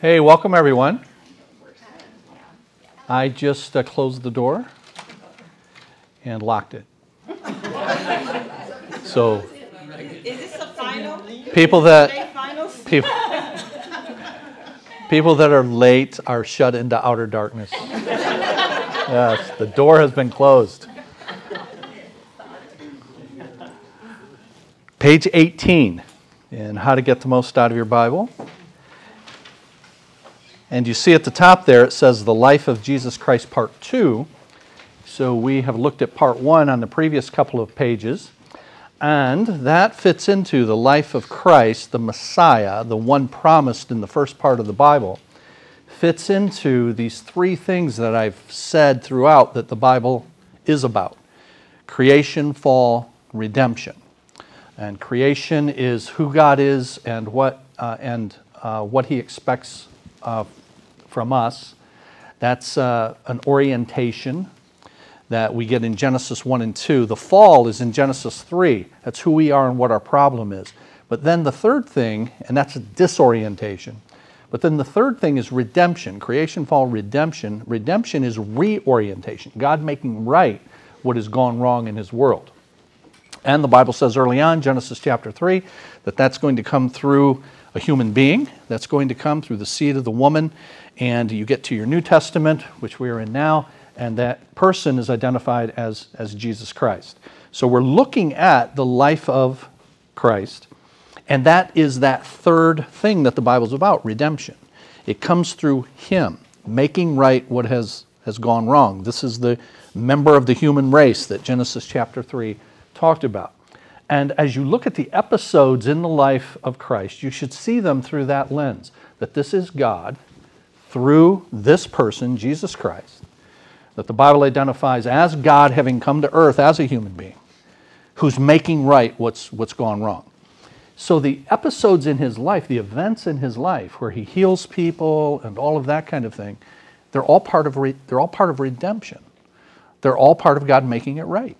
Hey, welcome everyone. I just uh, closed the door and locked it. So Is this a final? people that people, people that are late are shut into outer darkness. Yes, the door has been closed. Page 18 in How to Get the Most Out of Your Bible. And you see at the top there it says The Life of Jesus Christ, Part 2. So we have looked at Part 1 on the previous couple of pages. And that fits into the life of Christ, the Messiah, the one promised in the first part of the Bible, fits into these three things that I've said throughout that the Bible is about creation, fall, redemption. And creation is who God is and what, uh, and, uh, what He expects uh, from us. That's uh, an orientation that we get in Genesis 1 and 2. The fall is in Genesis 3. That's who we are and what our problem is. But then the third thing, and that's a disorientation. But then the third thing is redemption. Creation, fall, redemption. Redemption is reorientation. God making right what has gone wrong in his world. And the Bible says early on, Genesis chapter 3, that that's going to come through a human being. That's going to come through the seed of the woman. And you get to your New Testament, which we are in now, and that person is identified as, as Jesus Christ. So we're looking at the life of Christ, and that is that third thing that the Bible's about redemption. It comes through Him, making right what has, has gone wrong. This is the member of the human race that Genesis chapter 3 talked about. And as you look at the episodes in the life of Christ, you should see them through that lens that this is God through this person, Jesus Christ, that the Bible identifies as God having come to earth as a human being, who's making right what's, what's gone wrong. So the episodes in his life, the events in his life where he heals people and all of that kind of thing, they're all part of, re- they're all part of redemption. They're all part of God making it right.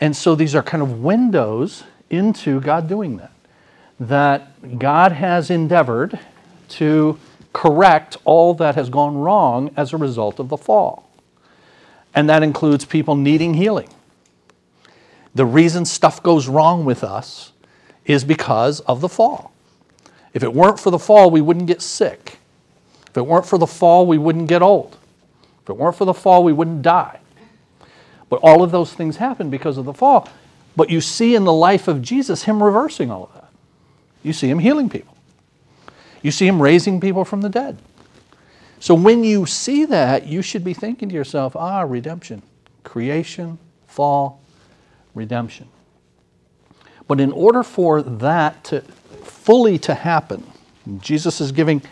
And so these are kind of windows into God doing that. That God has endeavored to correct all that has gone wrong as a result of the fall. And that includes people needing healing. The reason stuff goes wrong with us is because of the fall. If it weren't for the fall, we wouldn't get sick. If it weren't for the fall, we wouldn't get old. If it weren't for the fall, we wouldn't die. But all of those things happen because of the fall. But you see in the life of Jesus him reversing all of that. You see him healing people. You see him raising people from the dead. So when you see that, you should be thinking to yourself, ah, redemption, creation, fall, redemption. But in order for that to fully to happen, Jesus is giving,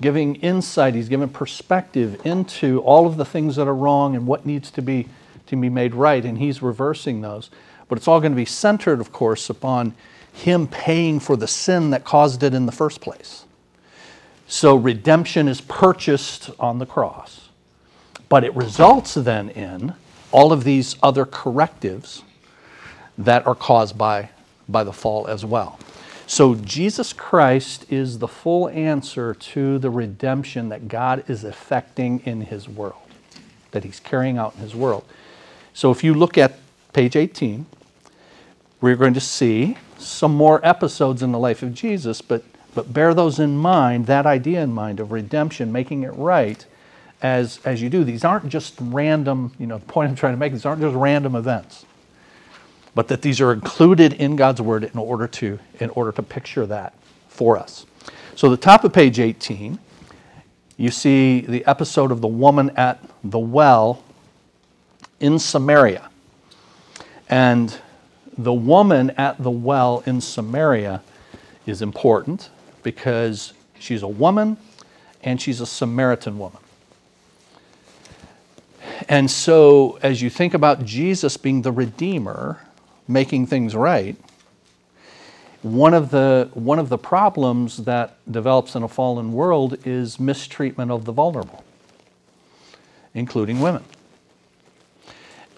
giving insight, he's giving perspective into all of the things that are wrong and what needs to be, to be made right, and he's reversing those. But it's all going to be centered, of course, upon him paying for the sin that caused it in the first place. So redemption is purchased on the cross. But it results then in all of these other correctives that are caused by, by the fall as well. So Jesus Christ is the full answer to the redemption that God is effecting in his world, that he's carrying out in his world. So if you look at page 18, we're going to see some more episodes in the life of Jesus, but, but bear those in mind, that idea in mind of redemption, making it right as, as you do. These aren't just random, you know, the point I'm trying to make, these aren't just random events, but that these are included in God's Word in order to, in order to picture that for us. So, the top of page 18, you see the episode of the woman at the well in Samaria. And the woman at the well in Samaria is important because she's a woman and she's a Samaritan woman. And so, as you think about Jesus being the Redeemer, making things right, one of the, one of the problems that develops in a fallen world is mistreatment of the vulnerable, including women.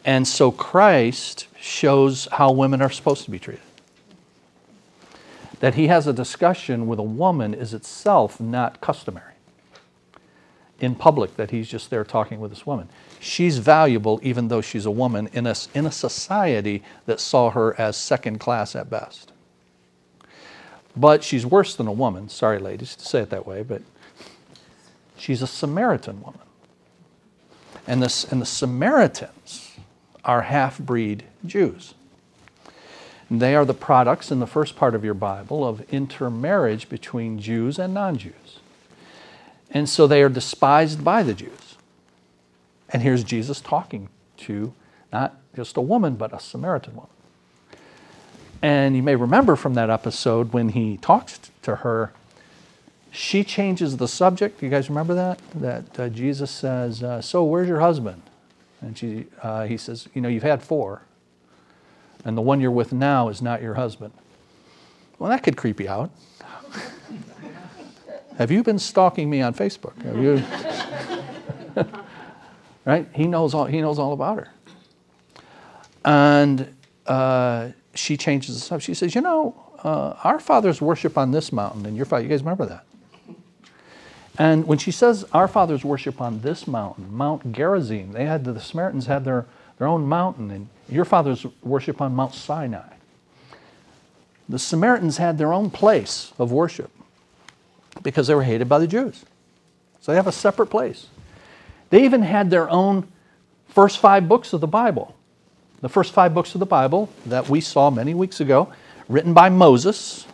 And so Christ shows how women are supposed to be treated. that he has a discussion with a woman is itself not customary in public that he's just there talking with this woman. She's valuable even though she's a woman in a, in a society that saw her as second class at best. But she's worse than a woman. Sorry, ladies, to say it that way, but she's a Samaritan woman. And, this, and the Samaritans are half breed Jews. They are the products in the first part of your Bible of intermarriage between Jews and non Jews. And so they are despised by the Jews. And here's Jesus talking to not just a woman, but a Samaritan woman. And you may remember from that episode when he talks to her, she changes the subject. You guys remember that? That uh, Jesus says, uh, So, where's your husband? And she, uh, he says, You know, you've had four, and the one you're with now is not your husband. Well, that could creep you out. Have you been stalking me on Facebook? Right? He knows all. He knows all about her. And uh, she changes the subject. She says, "You know, uh, our fathers worship on this mountain, and your father. You guys remember that?" And when she says our fathers worship on this mountain, Mount Gerizim, they had the Samaritans had their, their own mountain, and your fathers worship on Mount Sinai. The Samaritans had their own place of worship because they were hated by the Jews. So they have a separate place. They even had their own first five books of the Bible. The first five books of the Bible that we saw many weeks ago, written by Moses,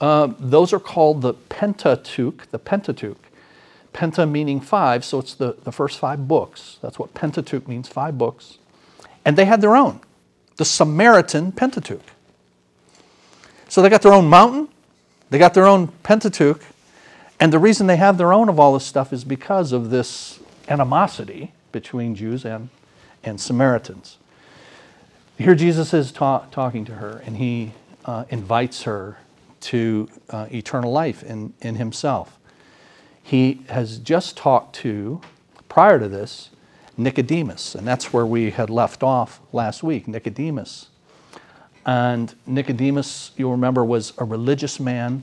uh, those are called the Pentateuch, the Pentateuch. Penta meaning five, so it's the, the first five books. That's what Pentateuch means, five books. And they had their own, the Samaritan Pentateuch. So they got their own mountain, they got their own Pentateuch, and the reason they have their own of all this stuff is because of this animosity between Jews and, and Samaritans. Here Jesus is ta- talking to her, and he uh, invites her to uh, eternal life in, in himself. He has just talked to, prior to this, Nicodemus, and that's where we had left off last week. Nicodemus and Nicodemus, you'll remember, was a religious man,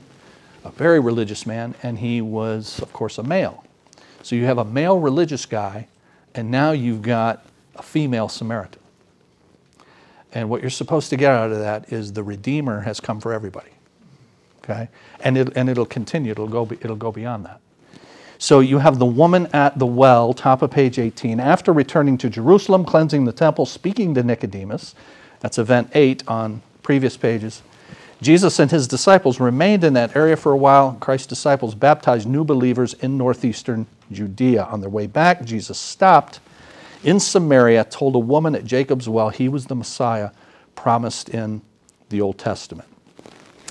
a very religious man, and he was, of course, a male. So you have a male religious guy, and now you've got a female Samaritan. And what you're supposed to get out of that is the Redeemer has come for everybody. Okay? And, it, and it'll continue, it'll go, it'll go beyond that. So you have the woman at the well, top of page 18, after returning to Jerusalem, cleansing the temple, speaking to Nicodemus. That's event 8 on previous pages. Jesus and his disciples remained in that area for a while. Christ's disciples baptized new believers in northeastern Judea. On their way back, Jesus stopped in Samaria, told a woman at Jacob's well he was the Messiah promised in the Old Testament.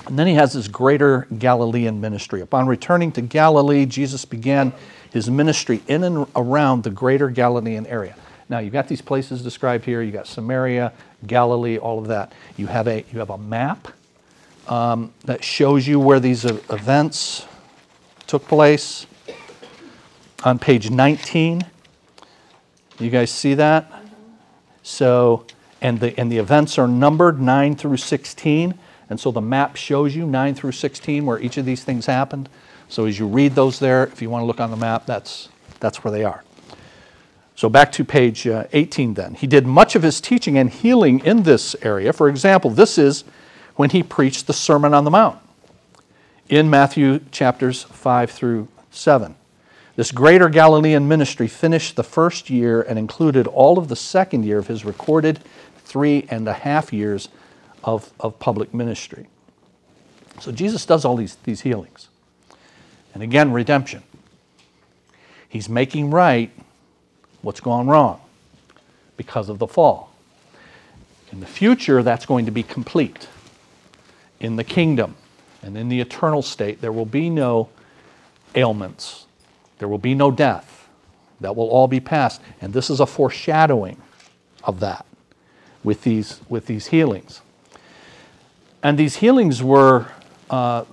And then he has his greater Galilean ministry. Upon returning to Galilee, Jesus began his ministry in and around the greater Galilean area. Now, you've got these places described here. You've got Samaria, Galilee, all of that. You have a, you have a map um, that shows you where these events took place. On page 19, you guys see that? So, and the, and the events are numbered 9 through 16. And so the map shows you 9 through 16 where each of these things happened. So as you read those there, if you want to look on the map, that's, that's where they are. So back to page uh, 18 then. He did much of his teaching and healing in this area. For example, this is when he preached the Sermon on the Mount in Matthew chapters 5 through 7. This greater Galilean ministry finished the first year and included all of the second year of his recorded three and a half years of, of public ministry. So Jesus does all these, these healings. And again, redemption. He's making right what's gone wrong because of the fall. In the future, that's going to be complete. In the kingdom and in the eternal state, there will be no ailments, there will be no death. That will all be past. And this is a foreshadowing of that with these, with these healings. And these healings were uh,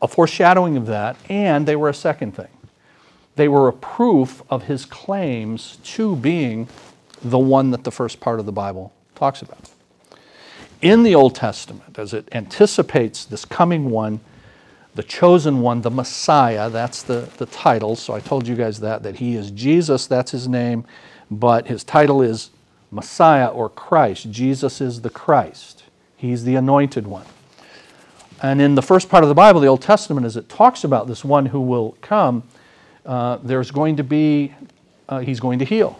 a foreshadowing of that, and they were a second thing. They were a proof of his claims to being the one that the first part of the Bible talks about. in the Old Testament, as it anticipates this coming one, the chosen one, the Messiah, that's the, the title. So I told you guys that, that he is Jesus, that's his name, but his title is Messiah or Christ. Jesus is the Christ, he's the anointed one. And in the first part of the Bible, the Old Testament, as it talks about this one who will come, uh, there's going to be, uh, he's going to heal.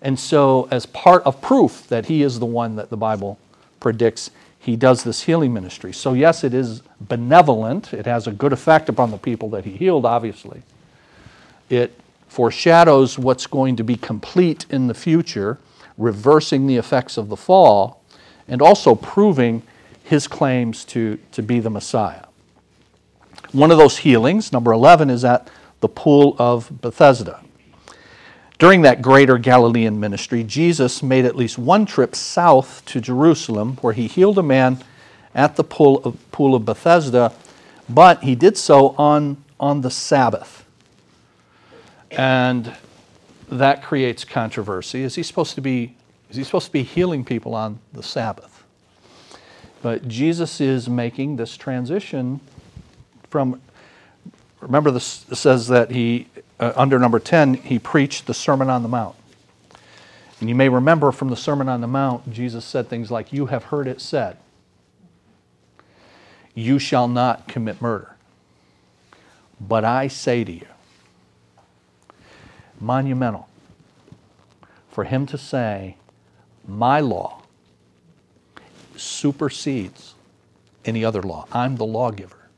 And so, as part of proof that he is the one that the Bible predicts, he does this healing ministry. So, yes, it is benevolent. It has a good effect upon the people that he healed, obviously. It foreshadows what's going to be complete in the future, reversing the effects of the fall, and also proving his claims to, to be the Messiah. One of those healings, number 11, is at the Pool of Bethesda. During that greater Galilean ministry, Jesus made at least one trip south to Jerusalem where he healed a man at the pool of, pool of Bethesda, but he did so on, on the Sabbath. And that creates controversy. Is he supposed to be is he supposed to be healing people on the Sabbath? But Jesus is making this transition from, remember, this says that he, uh, under number 10, he preached the Sermon on the Mount. And you may remember from the Sermon on the Mount, Jesus said things like, You have heard it said, you shall not commit murder. But I say to you, monumental for him to say, My law supersedes any other law. I'm the lawgiver.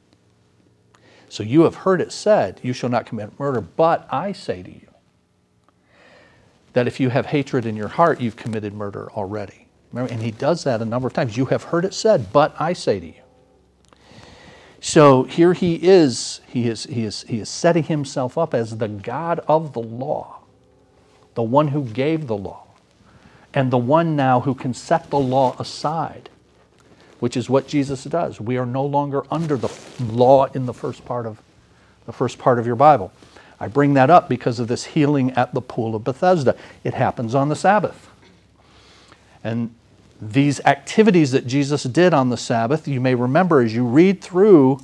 So you have heard it said, You shall not commit murder, but I say to you that if you have hatred in your heart, you've committed murder already. Remember, and he does that a number of times. You have heard it said, but I say to you. So here he is, he is, he is, he is setting himself up as the God of the law, the one who gave the law and the one now who can set the law aside, which is what Jesus does. We are no longer under the law in the first part of the first part of your Bible. I bring that up because of this healing at the pool of Bethesda. It happens on the Sabbath. And these activities that Jesus did on the Sabbath, you may remember as you read through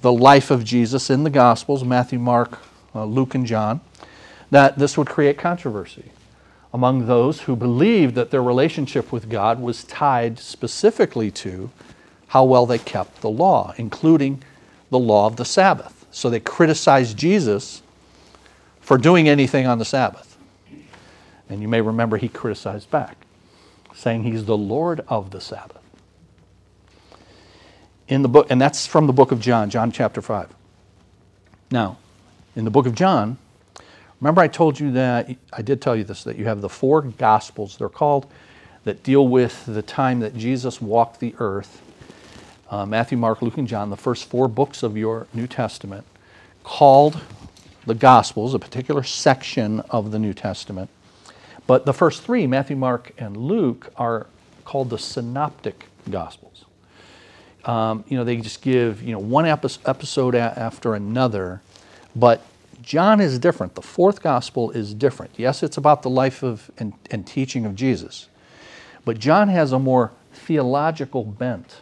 the life of Jesus in the Gospels Matthew, Mark, uh, Luke, and John that this would create controversy among those who believed that their relationship with God was tied specifically to how well they kept the law, including the law of the Sabbath. So they criticized Jesus for doing anything on the Sabbath. And you may remember he criticized back, saying he's the Lord of the Sabbath. In the book, and that's from the book of John, John chapter 5. Now, in the book of John, Remember, I told you that, I did tell you this, that you have the four Gospels, they're called, that deal with the time that Jesus walked the earth uh, Matthew, Mark, Luke, and John, the first four books of your New Testament, called the Gospels, a particular section of the New Testament. But the first three, Matthew, Mark, and Luke, are called the Synoptic Gospels. Um, you know, they just give you know one episode after another, but John is different. The fourth gospel is different. Yes, it's about the life of and, and teaching of Jesus, but John has a more theological bent.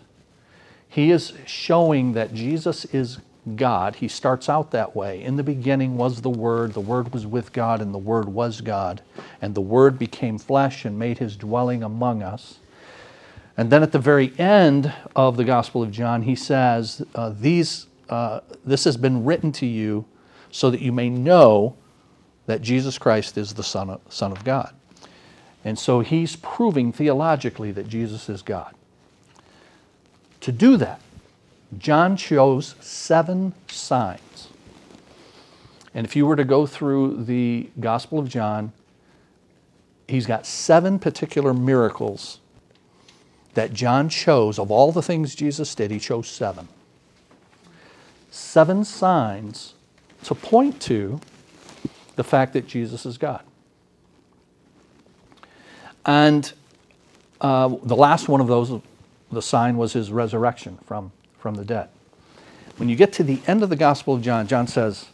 He is showing that Jesus is God. He starts out that way. In the beginning was the Word, the Word was with God, and the Word was God. And the Word became flesh and made his dwelling among us. And then at the very end of the Gospel of John, he says, uh, These, uh, This has been written to you so that you may know that Jesus Christ is the Son of, Son of God. And so he's proving theologically that Jesus is God. To do that, John chose seven signs. And if you were to go through the Gospel of John, he's got seven particular miracles that John chose. Of all the things Jesus did, he chose seven. Seven signs to point to the fact that Jesus is God. And uh, the last one of those, the sign was his resurrection from, from the dead. When you get to the end of the Gospel of John, John says,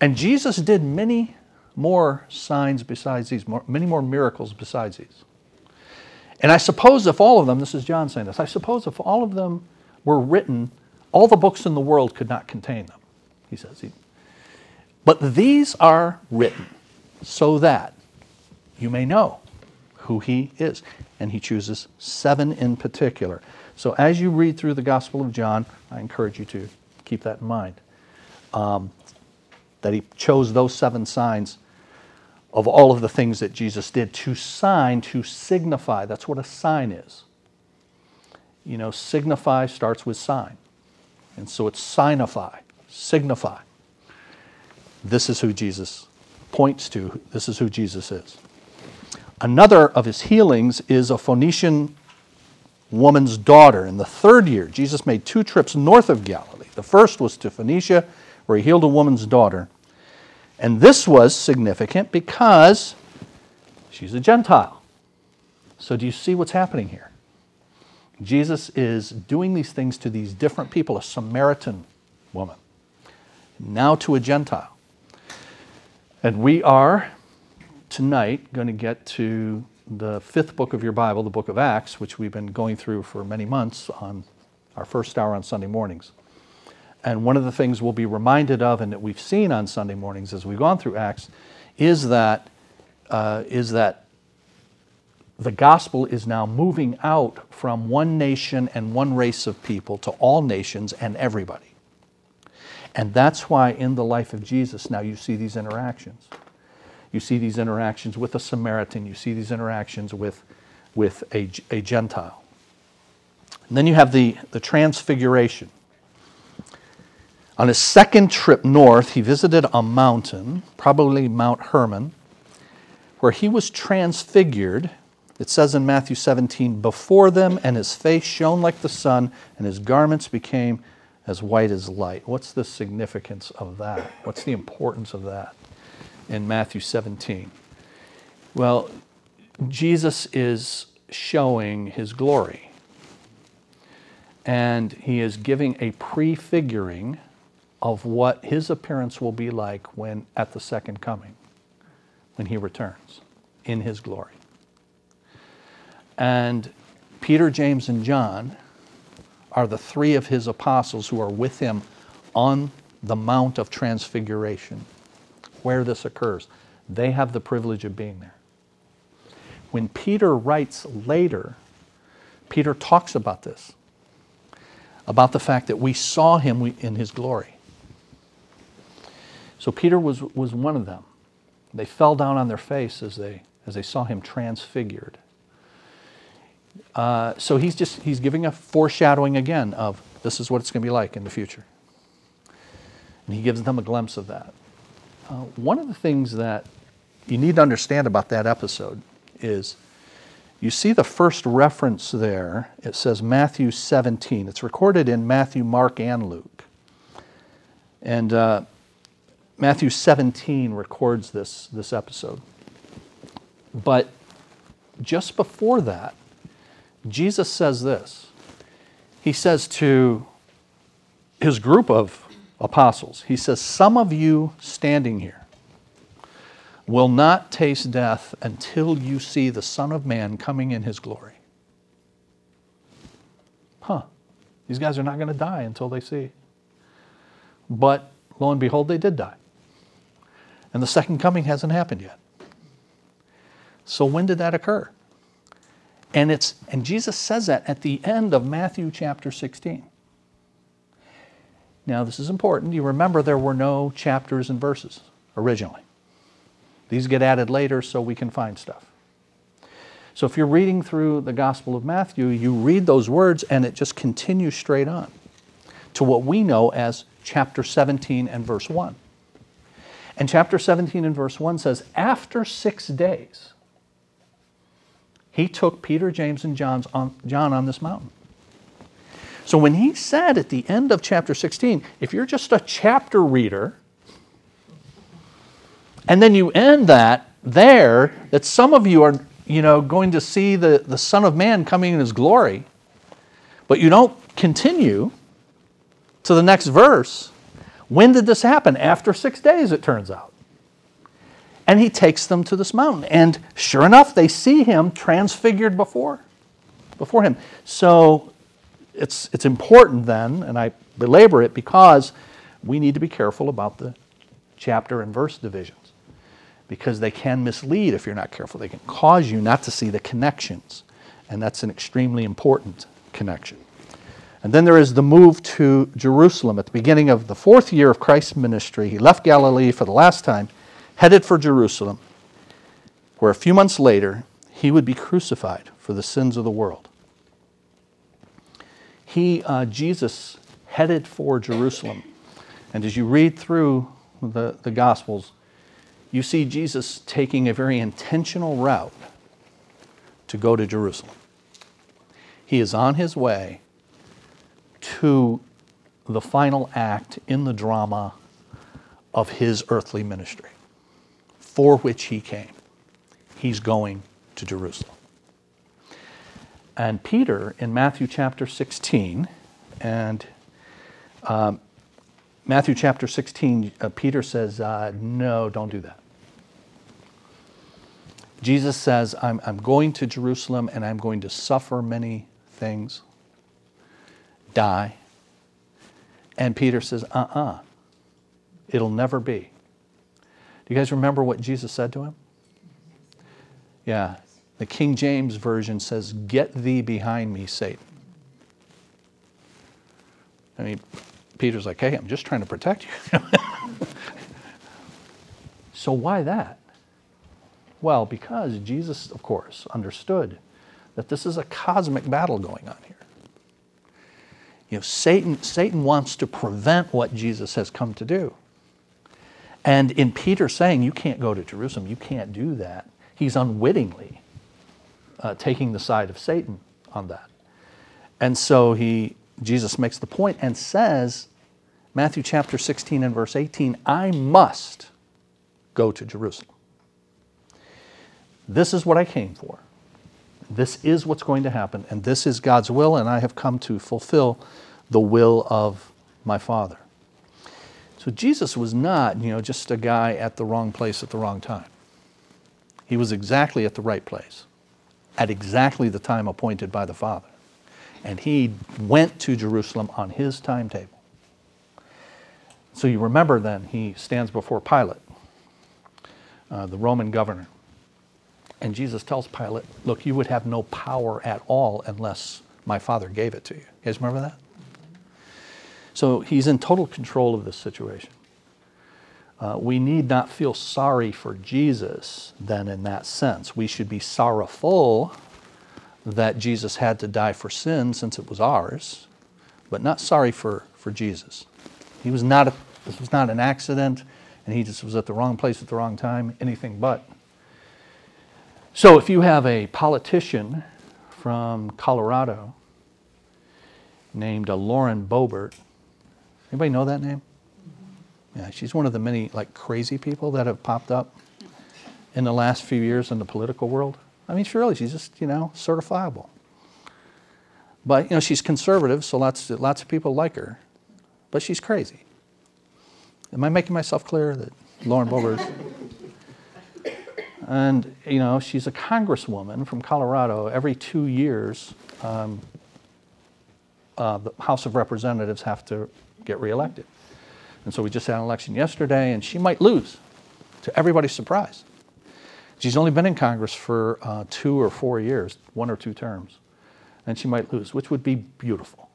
And Jesus did many more signs besides these, many more miracles besides these. And I suppose if all of them, this is John saying this, I suppose if all of them were written, all the books in the world could not contain them, he says. But these are written so that you may know who he is. And he chooses seven in particular. So as you read through the Gospel of John, I encourage you to keep that in mind. Um, that he chose those seven signs of all of the things that Jesus did to sign, to signify. That's what a sign is. You know, signify starts with sign. And so it's signify, signify. This is who Jesus points to. This is who Jesus is. Another of his healings is a Phoenician woman's daughter. In the third year, Jesus made two trips north of Galilee. The first was to Phoenicia, where he healed a woman's daughter. And this was significant because she's a Gentile. So, do you see what's happening here? Jesus is doing these things to these different people, a Samaritan woman, now to a Gentile. And we are tonight going to get to the fifth book of your Bible, the book of Acts, which we've been going through for many months on our first hour on Sunday mornings. And one of the things we'll be reminded of and that we've seen on Sunday mornings as we've gone through Acts is that, uh, is that the gospel is now moving out from one nation and one race of people to all nations and everybody. And that's why in the life of Jesus now you see these interactions. You see these interactions with a Samaritan, you see these interactions with, with a, a Gentile. And then you have the, the transfiguration. On his second trip north, he visited a mountain, probably Mount Hermon, where he was transfigured. It says in Matthew 17, before them, and his face shone like the sun, and his garments became as white as light. What's the significance of that? What's the importance of that in Matthew 17? Well, Jesus is showing his glory. And he is giving a prefiguring of what his appearance will be like when at the second coming, when he returns in his glory. And Peter, James, and John are the three of his apostles who are with him on the Mount of Transfiguration, where this occurs. They have the privilege of being there. When Peter writes later, Peter talks about this, about the fact that we saw him in his glory. So Peter was, was one of them. They fell down on their face as they, as they saw him transfigured. Uh, so he's just he's giving a foreshadowing again of this is what it's going to be like in the future. And he gives them a glimpse of that. Uh, one of the things that you need to understand about that episode is you see the first reference there. It says Matthew 17. It's recorded in Matthew, Mark, and Luke. And uh, Matthew 17 records this, this episode. But just before that, Jesus says this. He says to his group of apostles, He says, Some of you standing here will not taste death until you see the Son of Man coming in his glory. Huh. These guys are not going to die until they see. But lo and behold, they did die. And the second coming hasn't happened yet. So when did that occur? And it's and Jesus says that at the end of Matthew chapter 16. Now, this is important. You remember there were no chapters and verses originally. These get added later so we can find stuff. So if you're reading through the Gospel of Matthew, you read those words and it just continues straight on to what we know as chapter 17 and verse 1. And chapter 17 and verse 1 says, After six days, he took Peter, James, and John's on, John on this mountain. So when he said at the end of chapter 16, if you're just a chapter reader, and then you end that there, that some of you are, you know, going to see the, the Son of Man coming in his glory, but you don't continue to the next verse, when did this happen? After six days, it turns out. And he takes them to this mountain. And sure enough, they see him transfigured before. before him. So it's, it's important then, and I belabor it because we need to be careful about the chapter and verse divisions because they can mislead if you're not careful. They can cause you not to see the connections, and that's an extremely important connection. And then there is the move to Jerusalem. At the beginning of the fourth year of Christ's ministry, he left Galilee for the last time, headed for Jerusalem, where a few months later he would be crucified for the sins of the world. He, uh, Jesus, headed for Jerusalem. And as you read through the, the Gospels, you see Jesus taking a very intentional route to go to Jerusalem. He is on his way to the final act in the drama of his earthly ministry for which he came. He's going to Jerusalem. And Peter in Matthew chapter 16, and um, Matthew chapter 16, uh, Peter says, uh, No, don't do that. Jesus says, I'm, I'm going to Jerusalem and I'm going to suffer many things, die. And Peter says, Uh uh-uh, uh, it will never be. Do you guys remember what Jesus said to him? Yeah, the King James Version says, Get thee behind me, Satan. I mean, Peter's like, Hey, I'm just trying to protect you. so why that? Well, because Jesus, of course, understood that this is a cosmic battle going on here. You know, Satan, Satan wants to prevent what Jesus has come to do. And in Peter saying, You can't go to Jerusalem, you can't do that, he's unwittingly uh, taking the side of Satan on that. And so he, Jesus makes the point and says, Matthew chapter 16 and verse 18, I must go to Jerusalem. This is what I came for. This is what's going to happen, and this is God's will, and I have come to fulfill the will of my Father. So Jesus was not, you know, just a guy at the wrong place at the wrong time. He was exactly at the right place, at exactly the time appointed by the Father. And he went to Jerusalem on his timetable. So you remember then, he stands before Pilate, uh, the Roman governor. And Jesus tells Pilate, Look, you would have no power at all unless my Father gave it to you. You guys remember that? So he's in total control of this situation. Uh, we need not feel sorry for Jesus then in that sense. We should be sorrowful that Jesus had to die for sin since it was ours, but not sorry for, for Jesus. He was not a, this was not an accident, and he just was at the wrong place at the wrong time, anything but. So if you have a politician from Colorado named uh, Lauren Boebert, anybody know that name? Yeah, she's one of the many like crazy people that have popped up in the last few years in the political world. I mean, surely she's just you know certifiable. But you know she's conservative, so lots lots of people like her, but she's crazy. Am I making myself clear that Lauren Boebert? And, you know, she's a congresswoman from Colorado. Every two years, um, uh, the House of Representatives have to get reelected. And so we just had an election yesterday, and she might lose, to everybody's surprise. She's only been in Congress for uh, two or four years, one or two terms, and she might lose, which would be beautiful.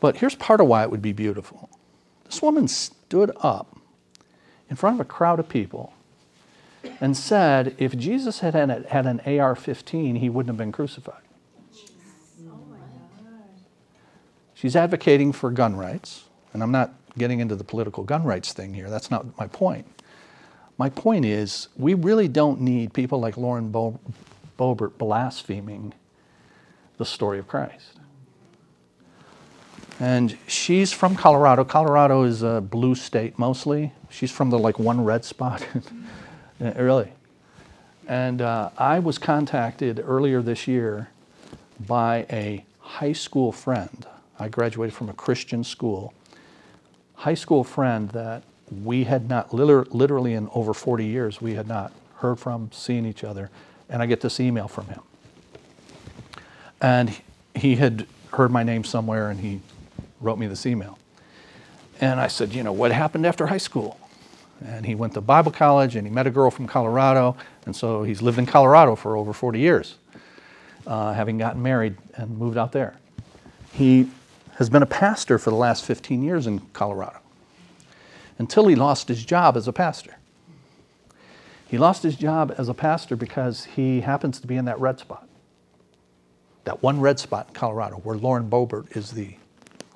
But here's part of why it would be beautiful. This woman stood up in front of a crowd of people and said if Jesus had had an AR 15, he wouldn't have been crucified. She's advocating for gun rights, and I'm not getting into the political gun rights thing here. That's not my point. My point is, we really don't need people like Lauren Bo- Boebert blaspheming the story of Christ. And she's from Colorado. Colorado is a blue state mostly. She's from the like one red spot. Really. And uh, I was contacted earlier this year by a high school friend. I graduated from a Christian school. High school friend that we had not, literally in over 40 years, we had not heard from, seen each other. And I get this email from him. And he had heard my name somewhere and he wrote me this email. And I said, You know, what happened after high school? And he went to Bible college and he met a girl from Colorado. And so he's lived in Colorado for over 40 years, uh, having gotten married and moved out there. He has been a pastor for the last 15 years in Colorado until he lost his job as a pastor. He lost his job as a pastor because he happens to be in that red spot. That one red spot in Colorado where Lauren Boebert is the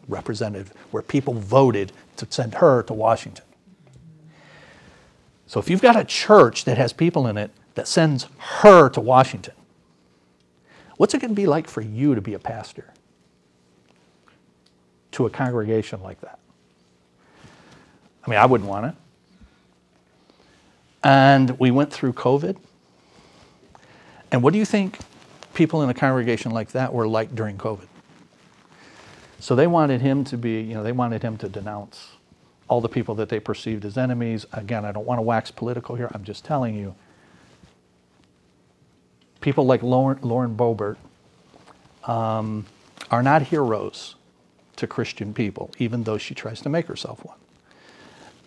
representative, where people voted to send her to Washington. So if you've got a church that has people in it that sends her to Washington, what's it going to be like for you to be a pastor to a congregation like that? I mean, I wouldn't want it. And we went through COVID. And what do you think people in a congregation like that were like during COVID? So they wanted him to be, you know, they wanted him to denounce all the people that they perceived as enemies. Again, I don't want to wax political here. I'm just telling you. People like Lauren, Lauren Boebert um, are not heroes to Christian people, even though she tries to make herself one.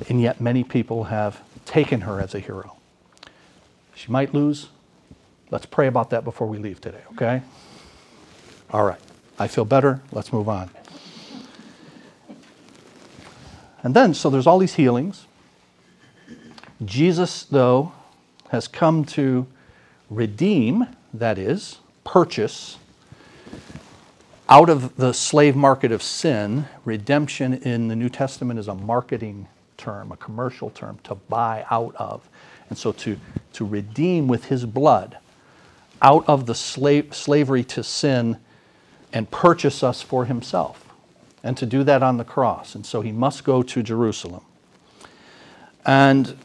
And yet, many people have taken her as a hero. She might lose. Let's pray about that before we leave today, okay? All right. I feel better. Let's move on. And then, so there's all these healings. Jesus, though, has come to redeem, that is, purchase, out of the slave market of sin. Redemption in the New Testament is a marketing term, a commercial term, to buy out of. And so to, to redeem with his blood out of the slave, slavery to sin and purchase us for himself and to do that on the cross. And so he must go to Jerusalem. And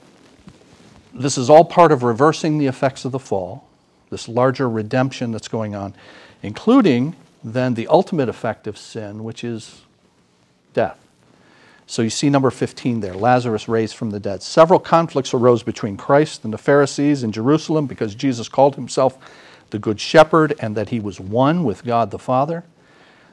this is all part of reversing the effects of the fall, this larger redemption that's going on, including then the ultimate effect of sin, which is death. So you see number 15 there Lazarus raised from the dead. Several conflicts arose between Christ and the Pharisees in Jerusalem because Jesus called himself the Good Shepherd and that he was one with God the Father.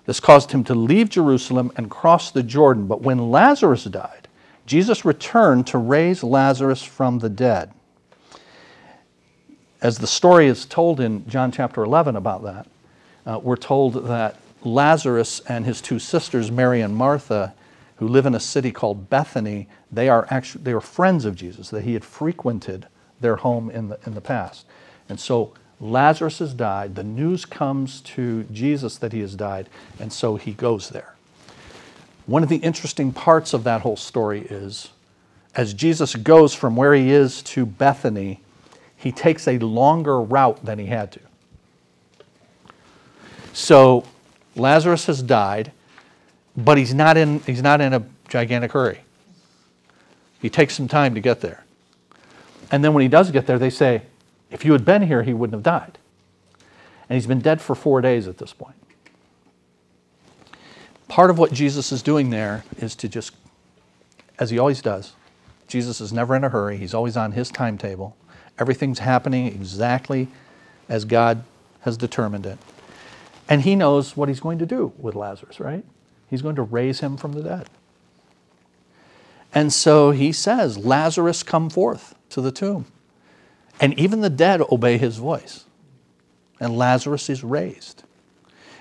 This caused him to leave Jerusalem and cross the Jordan. But when Lazarus died, Jesus returned to raise Lazarus from the dead. As the story is told in John chapter 11 about that, uh, we're told that Lazarus and his two sisters, Mary and Martha, who live in a city called Bethany, they are actually they were friends of Jesus, that he had frequented their home in the, in the past. And so Lazarus has died. The news comes to Jesus that he has died, and so he goes there. One of the interesting parts of that whole story is as Jesus goes from where he is to Bethany, he takes a longer route than he had to. So Lazarus has died, but he's not in, he's not in a gigantic hurry. He takes some time to get there. And then when he does get there, they say, if you had been here, he wouldn't have died. And he's been dead for four days at this point. Part of what Jesus is doing there is to just, as he always does, Jesus is never in a hurry. He's always on his timetable. Everything's happening exactly as God has determined it. And he knows what he's going to do with Lazarus, right? He's going to raise him from the dead. And so he says, Lazarus, come forth to the tomb. And even the dead obey his voice. And Lazarus is raised.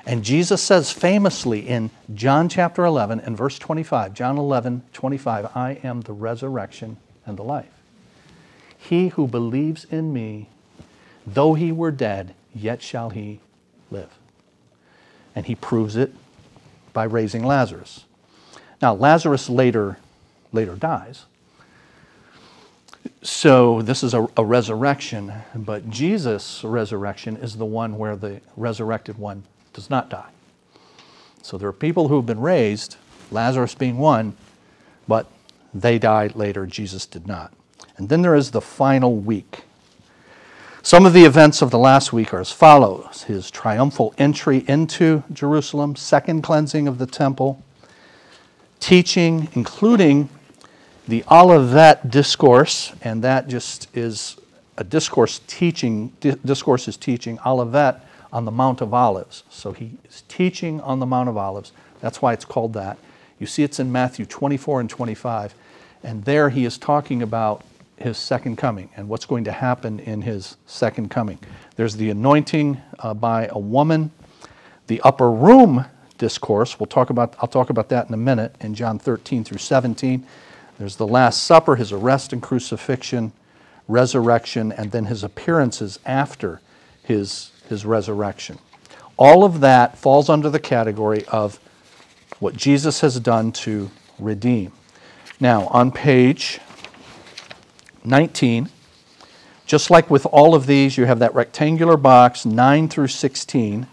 And Jesus says famously in John chapter 11 and verse 25, John 11, 25, I am the resurrection and the life. He who believes in me, though he were dead, yet shall he live. And he proves it by raising Lazarus. Now, Lazarus later, later dies. So this is a, a, resurrection, but Jesus' resurrection is the one where the resurrected one does not die. So there are people who have been raised, Lazarus being one, but they died later, Jesus did not. And then there is the final week. Some of the events of the last week are as follows his triumphal entry into Jerusalem, second cleansing of the temple, teaching, including the Olivet discourse, and that just is a discourse teaching, discourse is teaching. Olivet, on the Mount of Olives. So he is teaching on the Mount of Olives. That's why it's called that. You see, it's in Matthew 24 and 25. And there he is talking about his second coming and what's going to happen in his second coming. There's the anointing uh, by a woman, the upper room discourse. We'll talk about, I'll talk about that in a minute in John 13 through 17. There's the Last Supper, his arrest and crucifixion, resurrection, and then his appearances after his, his resurrection. All of that falls under the category of what Jesus has done to redeem. Now, on page 19, just like with all of these, you have that rectangular box, 9 through 16,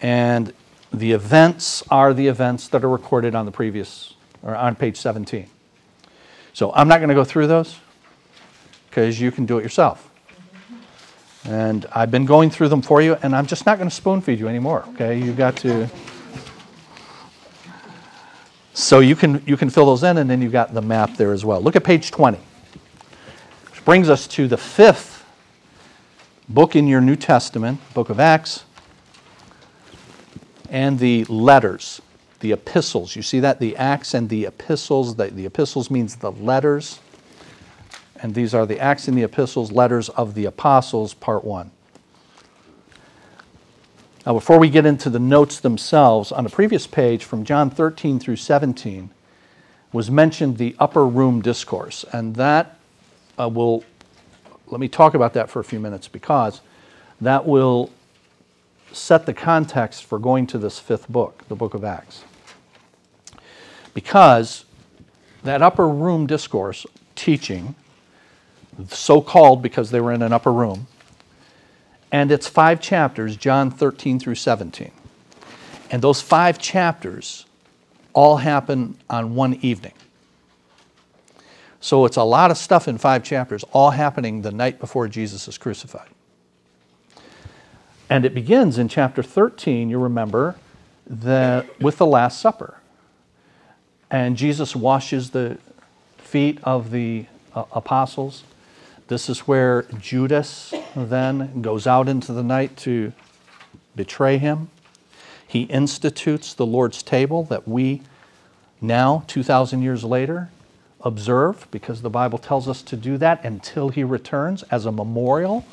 and the events are the events that are recorded on the previous, or on page 17. So I'm not going to go through those because you can do it yourself. And I've been going through them for you, and I'm just not going to spoon feed you anymore, okay? You've got to. So you can, you can fill those in, and then you've got the map there as well. Look at page 20, which brings us to the fifth book in your New Testament, book of Acts, and the letters, the epistles. You see that? The Acts and the epistles. The, the epistles means the letters. And these are the Acts and the epistles, letters of the apostles, part one. Now, before we get into the notes themselves, on the previous page from John 13 through 17 was mentioned the upper room discourse. And that uh, will, let me talk about that for a few minutes because that will set the context for going to this fifth book, the book of Acts. Because that upper room discourse teaching, so called because they were in an upper room, and it's five chapters, John 13 through 17. And those five chapters all happen on one evening. So it's a lot of stuff in five chapters, all happening the night before Jesus is crucified. And it begins in chapter 13, you remember, the, with the Last Supper. And Jesus washes the feet of the uh, apostles. This is where Judas then goes out into the night to betray him. He institutes the Lord's table that we now, 2,000 years later, observe because the Bible tells us to do that until he returns as a memorial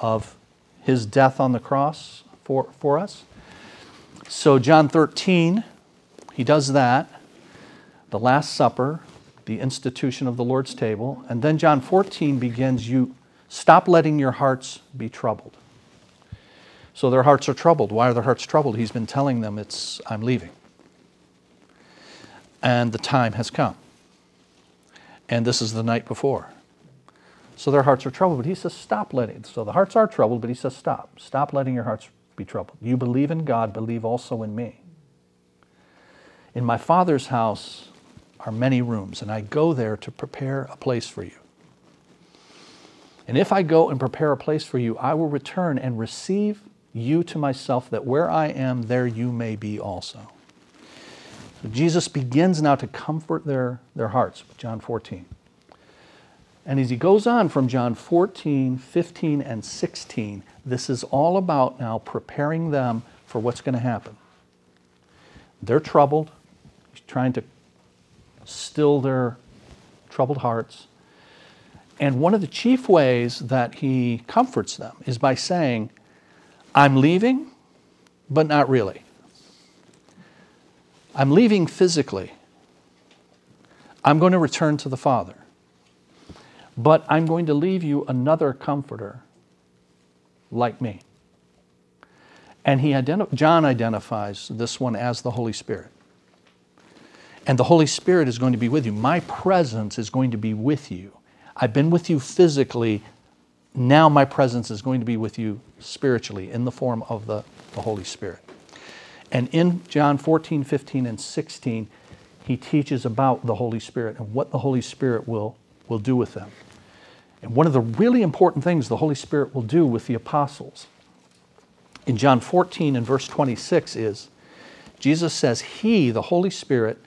of his death on the cross for, for us. So, John 13, he does that. The Last Supper, the institution of the Lord's table. And then John 14 begins you stop letting your hearts be troubled. So their hearts are troubled. Why are their hearts troubled? He's been telling them it's I'm leaving. And the time has come. And this is the night before. So their hearts are troubled. But he says, stop letting. So the hearts are troubled, but he says, stop. Stop letting your hearts be troubled. You believe in God, believe also in me. In my Father's house are many rooms, and I go there to prepare a place for you. And if I go and prepare a place for you, I will return and receive you to myself, that where I am, there you may be also. So Jesus begins now to comfort their, their hearts, John 14. And as he goes on from John 14, 15, and 16, this is all about now preparing them for what's going to happen. They're troubled. He's trying to still their troubled hearts. And one of the chief ways that he comforts them is by saying, I'm leaving, but not really. I'm leaving physically. I'm going to return to the Father. But I'm going to leave you another comforter like me. And he identi- John identifies this one as the Holy Spirit. And the Holy Spirit is going to be with you. My presence is going to be with you. I've been with you physically. Now my presence is going to be with you spiritually in the form of the, the Holy Spirit. And in John 14, 15, and 16, he teaches about the Holy Spirit and what the Holy Spirit will will do with them. And one of the really important things the Holy Spirit will do with the apostles in John 14 and verse 26 is Jesus says, He, the Holy Spirit,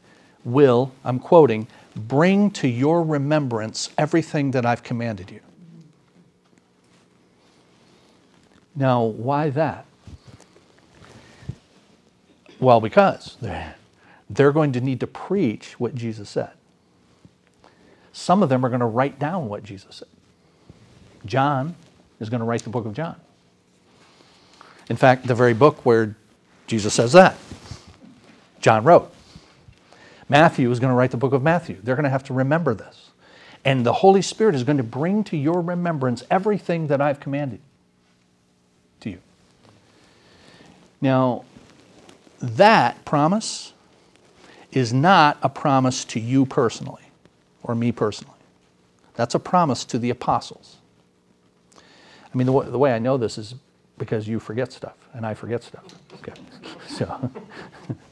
will, I'm quoting, bring to your remembrance everything that I've commanded you. Now, why that? Well, because they're, going to need to preach what Jesus said. Some of them are going to write down what Jesus said. John is going to write the book of John. In fact, the very book where Jesus says that, John wrote. Matthew is going to write the book of Matthew. They're going to have to remember this. And the Holy Spirit is going to bring to your remembrance everything that I've commanded to you. Now, that promise is not a promise to you personally or me personally. That's a promise to the apostles. I mean, the, w- the way I know this is because you forget stuff and I forget stuff. Okay. So,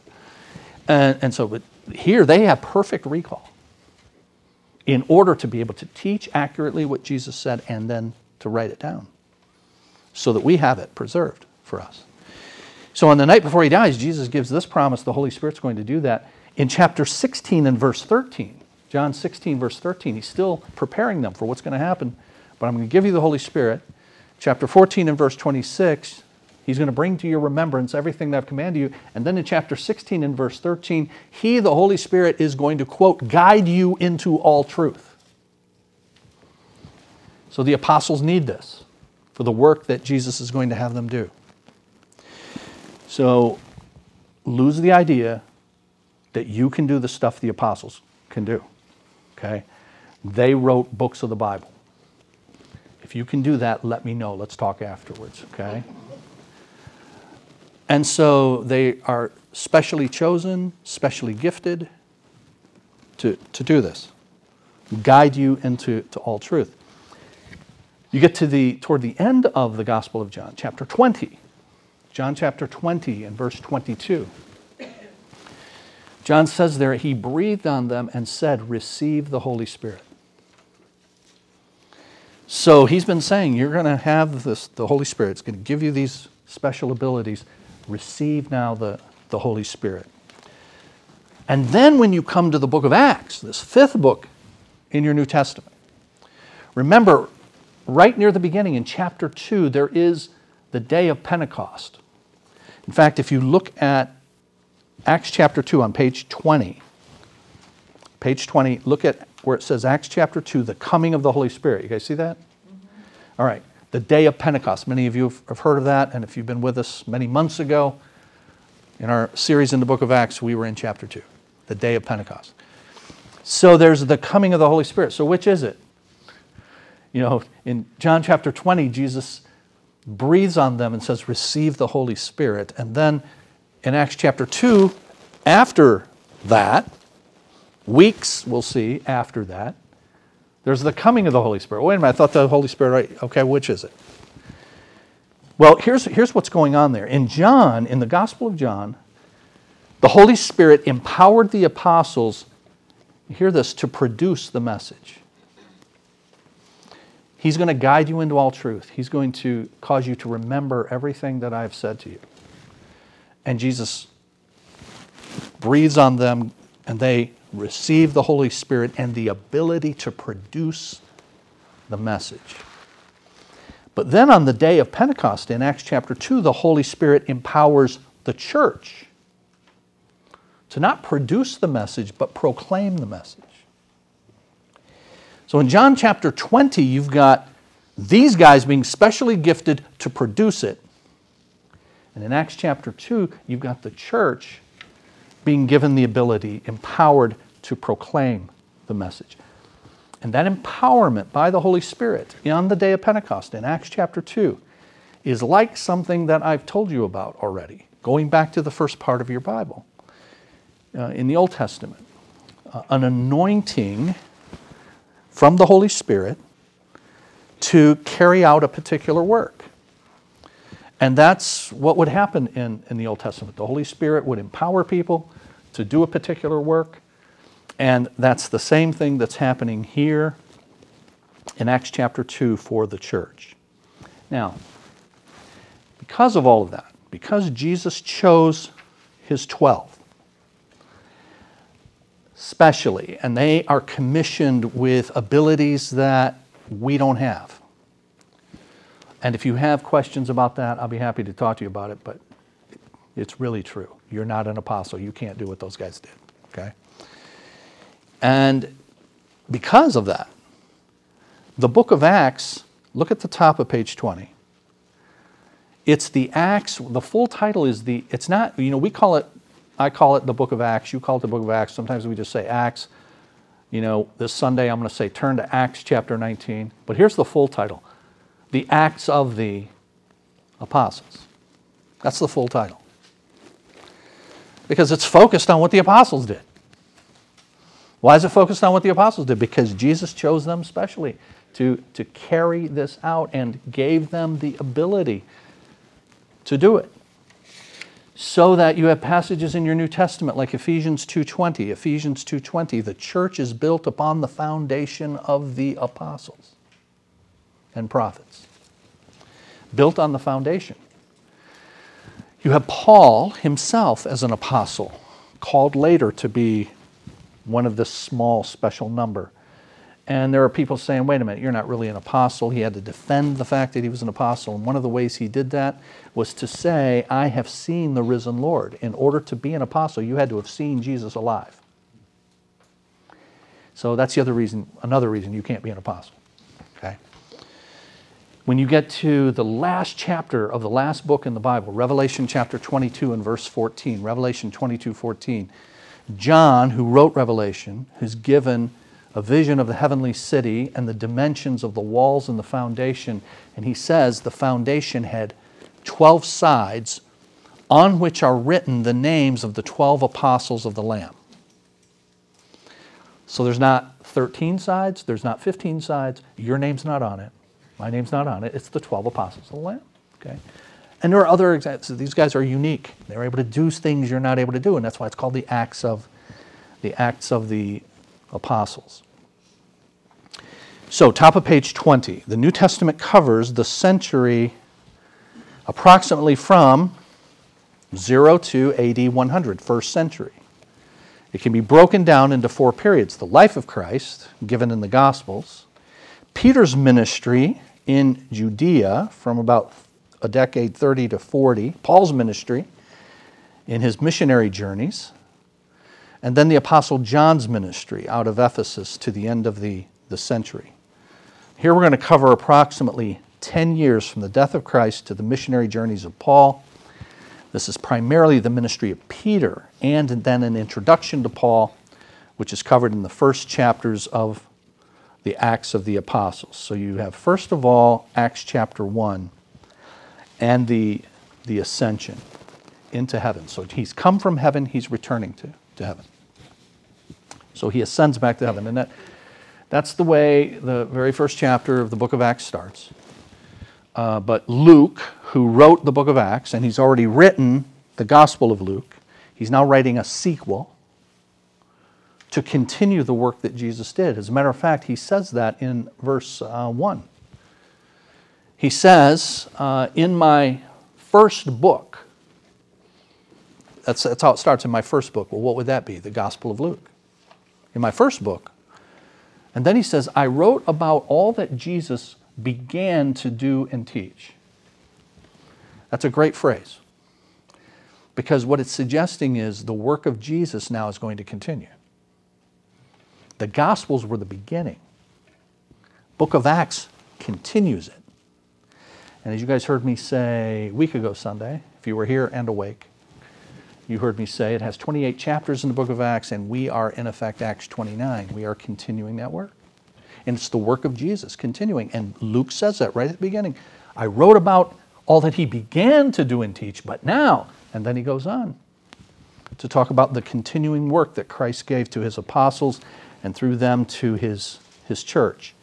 and, and so, but here they have perfect recall in order to be able to teach accurately what Jesus said and then to write it down so that we have it preserved for us. So on the night before he dies, Jesus gives this promise the Holy Spirit's going to do that. In chapter 16 and verse 13, John 16, verse 13, he's still preparing them for what's going to happen, but I'm going to give you the Holy Spirit. Chapter 14 and verse 26, he's going to bring to your remembrance everything that I've commanded you. And then in chapter 16 and verse 13, he, the Holy Spirit, is going to, quote, guide you into all truth. So the apostles need this for the work that Jesus is going to have them do. So lose the idea that you can do the stuff the apostles can do. Okay? They wrote books of the Bible. If you can do that, let me know. Let's talk afterwards, okay? And so they are specially chosen, specially gifted to, to do this, guide you into to all truth. You get to the toward the end of the Gospel of John, chapter 20. John chapter 20 and verse 22. John says there, He breathed on them and said, Receive the Holy Spirit. So he's been saying, You're going to have this, the Holy Spirit. It's going to give you these special abilities. Receive now the, the Holy Spirit. And then when you come to the book of Acts, this fifth book in your New Testament, remember, right near the beginning in chapter 2, there is the day of Pentecost. In fact, if you look at Acts chapter 2 on page 20, page 20, look at where it says Acts chapter 2, the coming of the Holy Spirit. You guys see that? Mm-hmm. All right, the day of Pentecost. Many of you have heard of that, and if you've been with us many months ago, in our series in the book of Acts, we were in chapter 2, the day of Pentecost. So there's the coming of the Holy Spirit. So which is it? You know, in John chapter 20, Jesus breathes on them and says, Receive the Holy Spirit. And then in Acts chapter 2, after that, weeks we'll see after that, there's the coming of the Holy Spirit. Wait a minute, I thought the Holy Spirit, right? Okay, which is it? Well, here's, here's what's going on there. In John, in the Gospel of John, the Holy Spirit empowered the apostles, hear this, to produce the message. He's going to guide you into all truth. He's going to cause you to remember everything that I've said to you. And Jesus breathes on them, and they receive the Holy Spirit and the ability to produce the message. But then on the day of Pentecost in Acts chapter 2, the Holy Spirit empowers the church to not produce the message, but proclaim the message. So in John chapter 20, you've got these guys being specially gifted to produce it. And in Acts chapter 2, you've got the church being given the ability, empowered to proclaim the message. And that empowerment by the Holy Spirit on the day of Pentecost in Acts chapter 2 is like something that I've told you about already, going back to the first part of your Bible uh, in the Old Testament. Uh, an anointing from the Holy Spirit to carry out a particular work. And that's what would happen in, in the Old Testament. The Holy Spirit would empower people to do a particular work. And that's the same thing that's happening here in Acts chapter 2 for the church. Now, because of all of that, because Jesus chose his 12, specially, and they are commissioned with abilities that we don't have. And if you have questions about that, I'll be happy to talk to you about it, but it's really true. You're not an apostle. You can't do what those guys did. Okay? And because of that, the book of Acts, look at the top of page 20. It's the Acts, the full title is the, it's not, you know, we call it, I call it the book of Acts, you call it the book of Acts. Sometimes we just say Acts. You know, this Sunday I'm going to say turn to Acts chapter 19. But here's the full title The Acts of the Apostles. That's the full title. Because it's focused on what the apostles did. Why is it focused on what the apostles did? Because Jesus chose them specially to, to carry this out and gave them the ability to do it. So that you have passages in your New Testament like Ephesians 2:20, Ephesians 2:20, the church is built upon the foundation of the apostles and prophets. Built on the foundation. You have Paul himself as an apostle, called later to be one of this small special number. And there are people saying, wait a minute, you're not really an apostle. He had to defend the fact that he was an apostle. And one of the ways he did that was to say, I have seen the risen Lord. In order to be an apostle, you had to have seen Jesus alive. So that's the other reason, another reason you can't be an apostle. Okay? When you get to the last chapter of the last book in the Bible, Revelation chapter 22 and verse 14, Revelation 22 14, John, who wrote Revelation, who's given a vision of the heavenly city and the dimensions of the walls and the foundation. And he says the foundation had 12 sides on which are written the names of the 12 apostles of the Lamb. So there's not 13 sides, there's not 15 sides. Your name's not on it. My name's not on it. It's the 12 apostles of the Lamb. Okay? And there are other examples. These guys are unique. They're able to do things you're not able to do, and that's why it's called the acts of the acts of the apostles. So, top of page 20, the New Testament covers the century approximately from 0 to AD 100, first century. It can be broken down into four periods the life of Christ, given in the Gospels, Peter's ministry in Judea from about a decade 30 to 40, Paul's ministry in his missionary journeys, and then the Apostle John's ministry out of Ephesus to the end of the, the century. Here we're going to cover approximately 10 years from the death of Christ to the missionary journeys of Paul. This is primarily the ministry of Peter, and then an introduction to Paul, which is covered in the first chapters of the Acts of the Apostles. So you have, first of all, Acts chapter 1 and the, the ascension into heaven. So he's come from heaven, he's returning to, to heaven. So he ascends back to heaven. And that, that's the way the very first chapter of the book of Acts starts. Uh, but Luke, who wrote the book of Acts, and he's already written the Gospel of Luke, he's now writing a sequel to continue the work that Jesus did. As a matter of fact, he says that in verse uh, 1. He says, uh, In my first book, that's, that's how it starts in my first book. Well, what would that be? The Gospel of Luke in my first book. And then he says, I wrote about all that Jesus began to do and teach. That's a great phrase. Because what it's suggesting is the work of Jesus now is going to continue. The Gospels were the beginning. Book of Acts continues it. And as you guys heard me say a week ago Sunday, if you were here and awake, you heard me say it has 28 chapters in the book of Acts, and we are, in effect, Acts 29. We are continuing that work. And it's the work of Jesus continuing. And Luke says that right at the beginning. I wrote about all that he began to do and teach, but now, and then he goes on to talk about the continuing work that Christ gave to his apostles and through them to his, his church.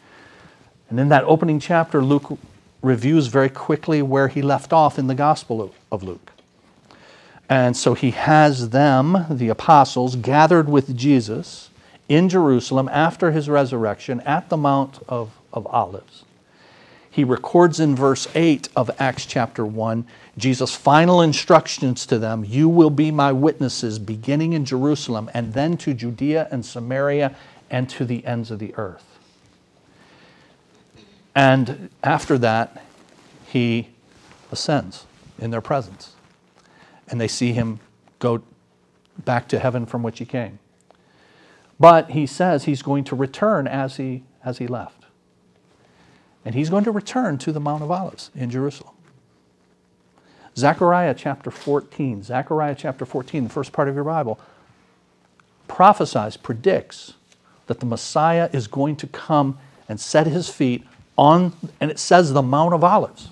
And in that opening chapter, Luke reviews very quickly where he left off in the Gospel of Luke. And so he has them, the apostles, gathered with Jesus in Jerusalem after his resurrection at the Mount of, of Olives. He records in verse 8 of Acts chapter 1 Jesus' final instructions to them You will be my witnesses, beginning in Jerusalem, and then to Judea and Samaria and to the ends of the earth. And after that, he ascends in their presence and they see him go back to heaven from which he came. But he says he's going to return as he, as he left. And he's going to return to the Mount of Olives in Jerusalem. Zechariah chapter 14, Zechariah chapter 14, the first part of your Bible, prophesies, predicts that the Messiah is going to come and set his feet on, and it says the Mount of Olives.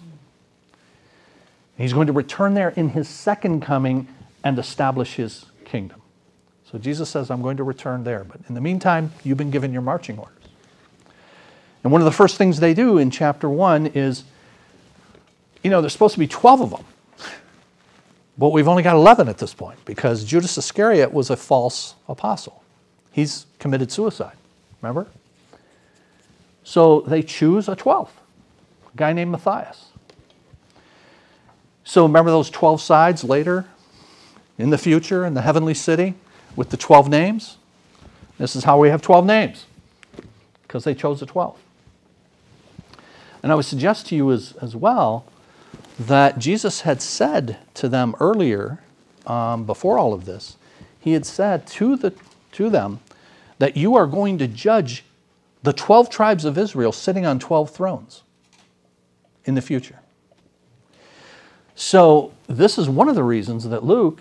He's going to return there in his second coming and establish his kingdom. So Jesus says, I'm going to return there. But in the meantime, you've been given your marching orders. And one of the first things they do in chapter 1 is, you know, there's supposed to be 12 of them. But we've only got 11 at this point because Judas Iscariot was a false apostle. He's committed suicide, remember? So they choose a 12th, a guy named Matthias. So remember those 12 sides later in the future in the heavenly city with the 12 names? This is how we have 12 names because they chose the 12. And I would suggest to you as, as well that Jesus had said to them earlier, um, before all of this, he had said to, the, to them that you are going to judge the 12 tribes of Israel sitting on 12 thrones in the future. So, this is one of the reasons that Luke,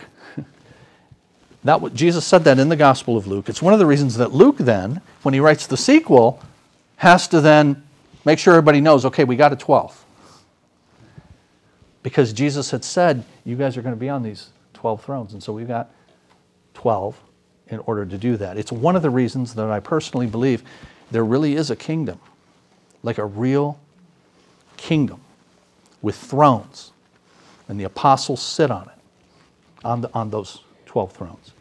that Jesus said that in the Gospel of Luke. It's one of the reasons that Luke then, when he writes the sequel, has to then make sure everybody knows, okay, we got a 12. Because Jesus had said, you guys are going to be on these 12 thrones. And so we've got 12 in order to do that. It's one of the reasons that I personally believe there really is a kingdom, like a real kingdom with thrones and the apostles sit on it, on, the, on those 12 thrones.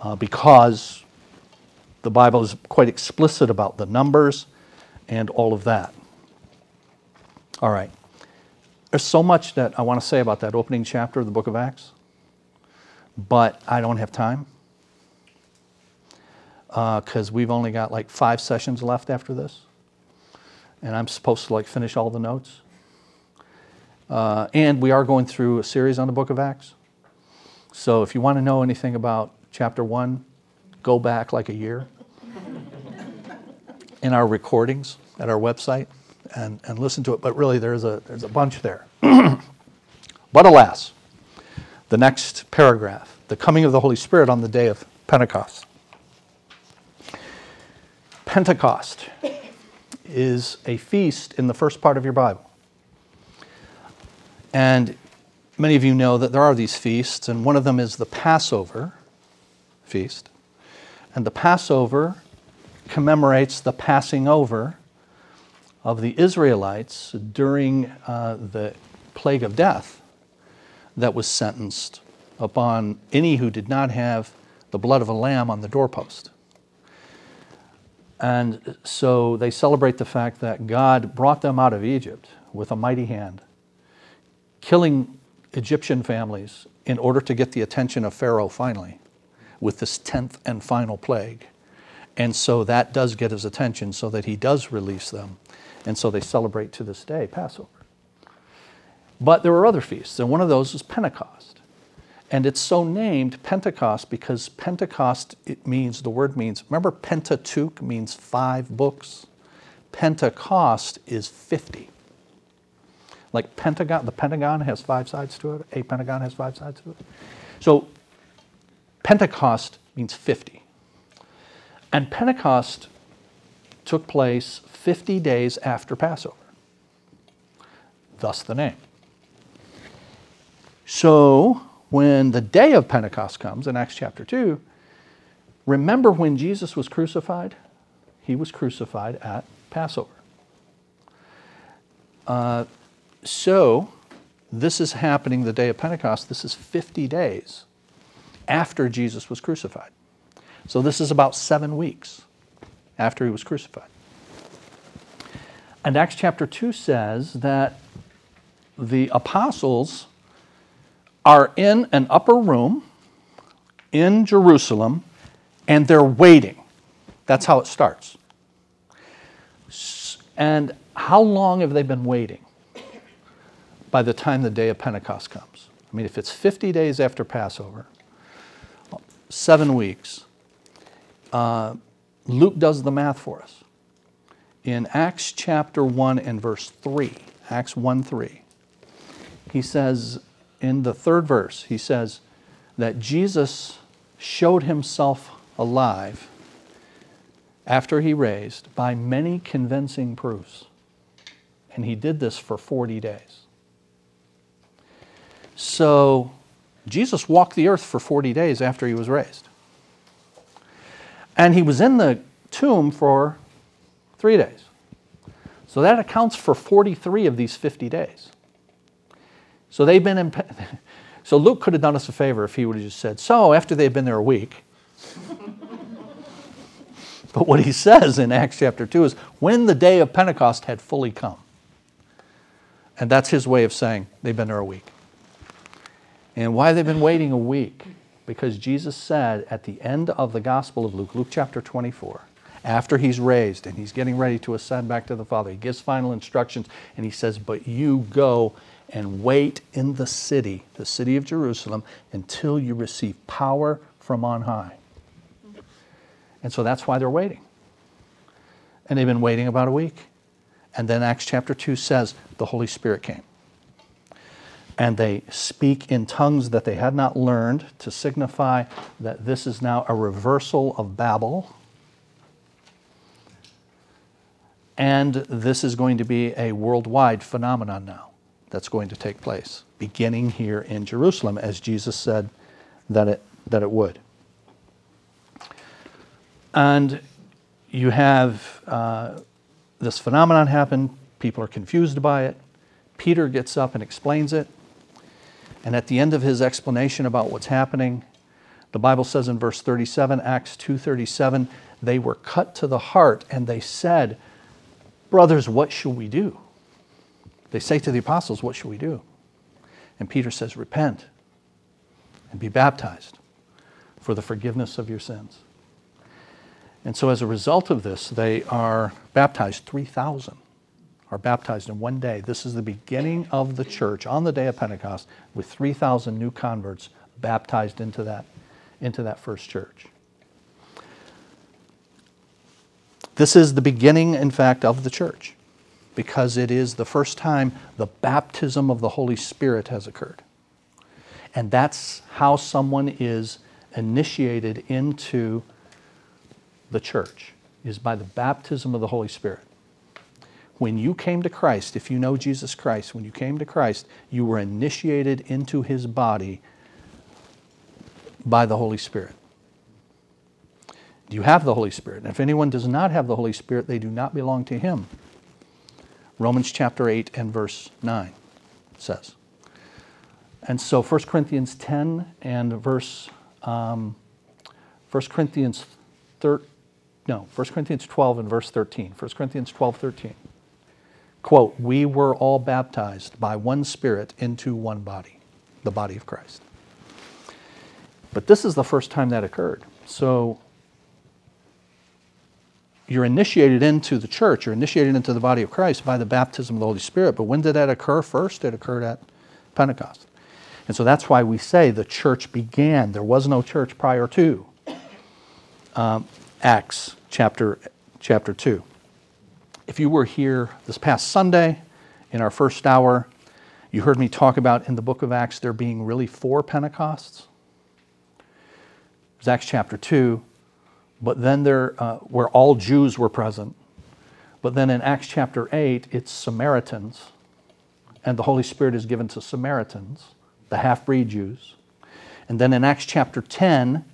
Uh, because the Bible is quite explicit about the numbers and all of that. All right. There's so much that I want to say about that opening chapter of the book of Acts, but I don't have time because uh, we've only got like five sessions left after this, and I'm supposed to like finish all the notes. Uh, and we are going through a series on the book of Acts. So if you want to know anything about chapter one, go back like a year in our recordings at our website and, and listen to it. But really, there's a, there's a bunch there. but alas, the next paragraph the coming of the Holy Spirit on the day of Pentecost. Pentecost is a feast in the first part of your Bible. And many of you know that there are these feasts, and one of them is the Passover feast. And the Passover commemorates the passing over of the Israelites during uh, the plague of death that was sentenced upon any who did not have the blood of a lamb on the doorpost. And so they celebrate the fact that God brought them out of Egypt with a mighty hand killing Egyptian families in order to get the attention of Pharaoh finally with this 10th and final plague. And so that does get his attention so that he does release them. And so they celebrate to this day Passover. But there were other feasts, and one of those was Pentecost. And it's so named Pentecost because Pentecost, it means, the word means, remember Pentateuch means five books? Pentecost is 50. Like Pentagon, the Pentagon has five sides to it. A Pentagon has five sides to it. So Pentecost means 50. And Pentecost took place 50 days after Passover. Thus the name. So when the day of Pentecost comes in Acts chapter 2, remember when Jesus was crucified? He was crucified at Passover. Uh, so, this is happening the day of Pentecost. This is 50 days after Jesus was crucified. So, this is about seven weeks after he was crucified. And Acts chapter 2 says that the apostles are in an upper room in Jerusalem and they're waiting. That's how it starts. And how long have they been waiting? By the time the day of Pentecost comes. I mean, if it's 50 days after Passover, seven weeks, uh, Luke does the math for us. In Acts chapter 1 and verse 3, Acts 1 3, he says, in the third verse, he says that Jesus showed himself alive after he raised by many convincing proofs. And he did this for 40 days. So Jesus walked the earth for 40 days after he was raised. And he was in the tomb for three days. So that accounts for 43 of these 50 days. So they've been in, so Luke could have done us a favor if he would have just said, so after they've been there a week. but what he says in Acts chapter 2 is when the day of Pentecost had fully come. And that's his way of saying they've been there a week. And why they've been waiting a week? Because Jesus said at the end of the Gospel of Luke, Luke chapter 24, after he's raised and he's getting ready to ascend back to the Father, he gives final instructions and he says, But you go and wait in the city, the city of Jerusalem, until you receive power from on high. And so that's why they're waiting. And they've been waiting about a week. And then Acts chapter 2 says the Holy Spirit came and they speak in tongues that they had not learned to signify that this is now a reversal of Babel. And this is going to be a worldwide phenomenon now that's going to take place, beginning here in Jerusalem, as Jesus said that it, that it would. And you have uh, this phenomenon happen, people are confused by it. Peter gets up and explains it. And at the end of his explanation about what's happening, the Bible says in verse 37, Acts 2:37, they were cut to the heart and they said, "Brothers, what shall we do?" They say to the apostles, "What shall we do?" And Peter says, "Repent and be baptized for the forgiveness of your sins." And so as a result of this, they are baptized 3,000 are baptized in one day. This is the beginning of the church on the day of Pentecost with 3,000 new converts baptized into that, into that first church. This is the beginning, in fact, of the church because it is the first time the baptism of the Holy Spirit has occurred. And that's how someone is initiated into the church, is by the baptism of the Holy Spirit when you came to Christ, if you know Jesus Christ, when you came to Christ, you were initiated into his body by the Holy Spirit. Do you have the Holy Spirit. And if anyone does not have the Holy Spirit, they do not belong to him. Romans chapter 8 and verse 9 says. And so 1 Corinthians 10 and verse, um, 1 Corinthians 13, no, 1 Corinthians 12 and verse 13. 1 Corinthians 12, 13 quote, we were all baptized by one Spirit into one body, the body of Christ. But this is the first time that occurred. So you're initiated into the church, you're initiated into the body of Christ by the baptism of the Holy Spirit. But when did that occur first? It occurred at Pentecost. And so that's why we say the church began. There was no church prior to um, Acts chapter, chapter 2. If you were here this past Sunday in our first hour, you heard me talk about in the book of Acts there being really four Pentecosts. Was Acts chapter 2, but then there, uh, where all Jews were present. But then in Acts chapter 8, it's Samaritans, and the Holy Spirit is given to Samaritans, the half breed Jews. And then in Acts chapter 10,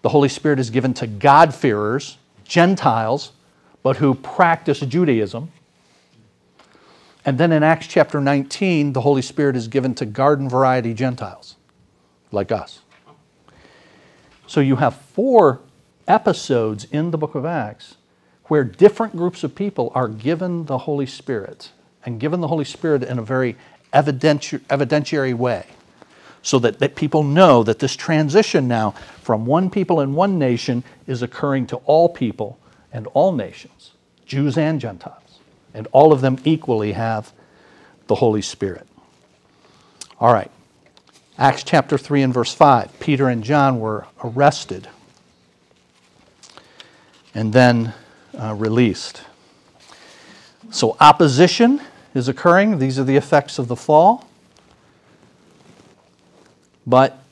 the Holy Spirit is given to God-fearers, Gentiles, but who practice Judaism. And then in Acts chapter 19, the Holy Spirit is given to garden variety Gentiles, like us. So you have four episodes in the book of Acts where different groups of people are given the Holy Spirit and given the Holy Spirit in a very evidenti- evidentiary way so that, that people know that this transition now from one people in one nation is occurring to all people and all nations, Jews and Gentiles, and all of them equally have the Holy Spirit. All right. Acts chapter 3 and verse 5. Peter and John were arrested and then uh, released. So, opposition is occurring. These are the effects of the fall. But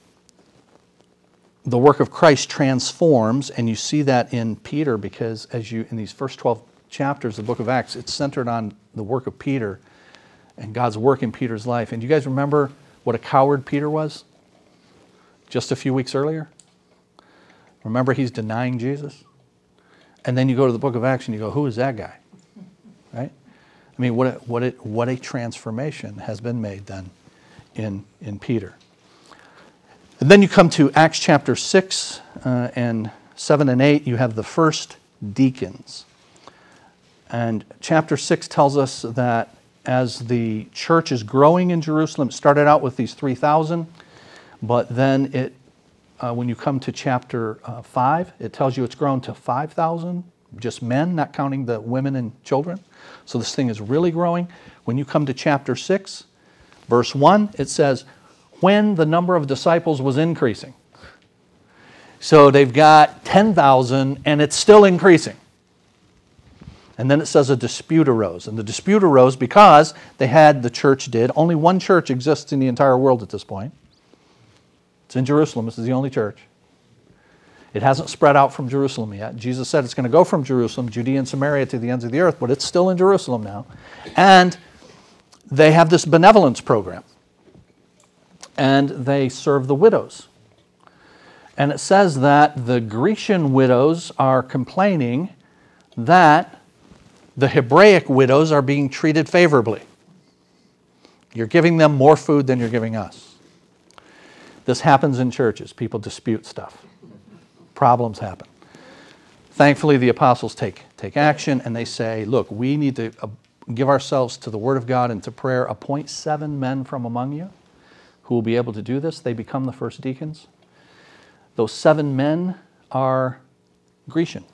the work of Christ transforms, and you see that in Peter because as you in these first 12 chapters of the book of Acts, it's centered on the work of Peter and God's work in Peter's life. And you guys remember what a coward Peter was just a few weeks earlier? Remember he's denying Jesus? And then you go to the book of Acts and you go, who is that guy? Right? I mean, what a, what a, what a transformation has been made then in, in Peter. And then you come to Acts chapter 6 uh, and 7 and 8, you have the first deacons. And chapter 6 tells us that as the church is growing in Jerusalem, it started out with these 3,000, but then it, uh, when you come to chapter uh, 5, it tells you it's grown to 5,000, just men, not counting the women and children. So this thing is really growing. When you come to chapter 6, verse 1, it says, when the number of disciples was increasing. So they've got 10,000 and it's still increasing. And then it says a dispute arose. And the dispute arose because they had, the church did, only one church exists in the entire world at this point. It's in Jerusalem. This is the only church. It hasn't spread out from Jerusalem yet. Jesus said it's going to go from Jerusalem, Judea and Samaria to the ends of the earth, but it's still in Jerusalem now. And they have this benevolence program and they serve the widows. And it says that the Grecian widows are complaining that the Hebraic widows are being treated favorably. You're giving them more food than you're giving us. This happens in churches. People dispute stuff, problems happen. Thankfully, the apostles take, take action and they say, look, we need to uh, give ourselves to the Word of God and to prayer. Appoint seven men from among you who will be able to do this. They become the first deacons. Those seven men are Grecian.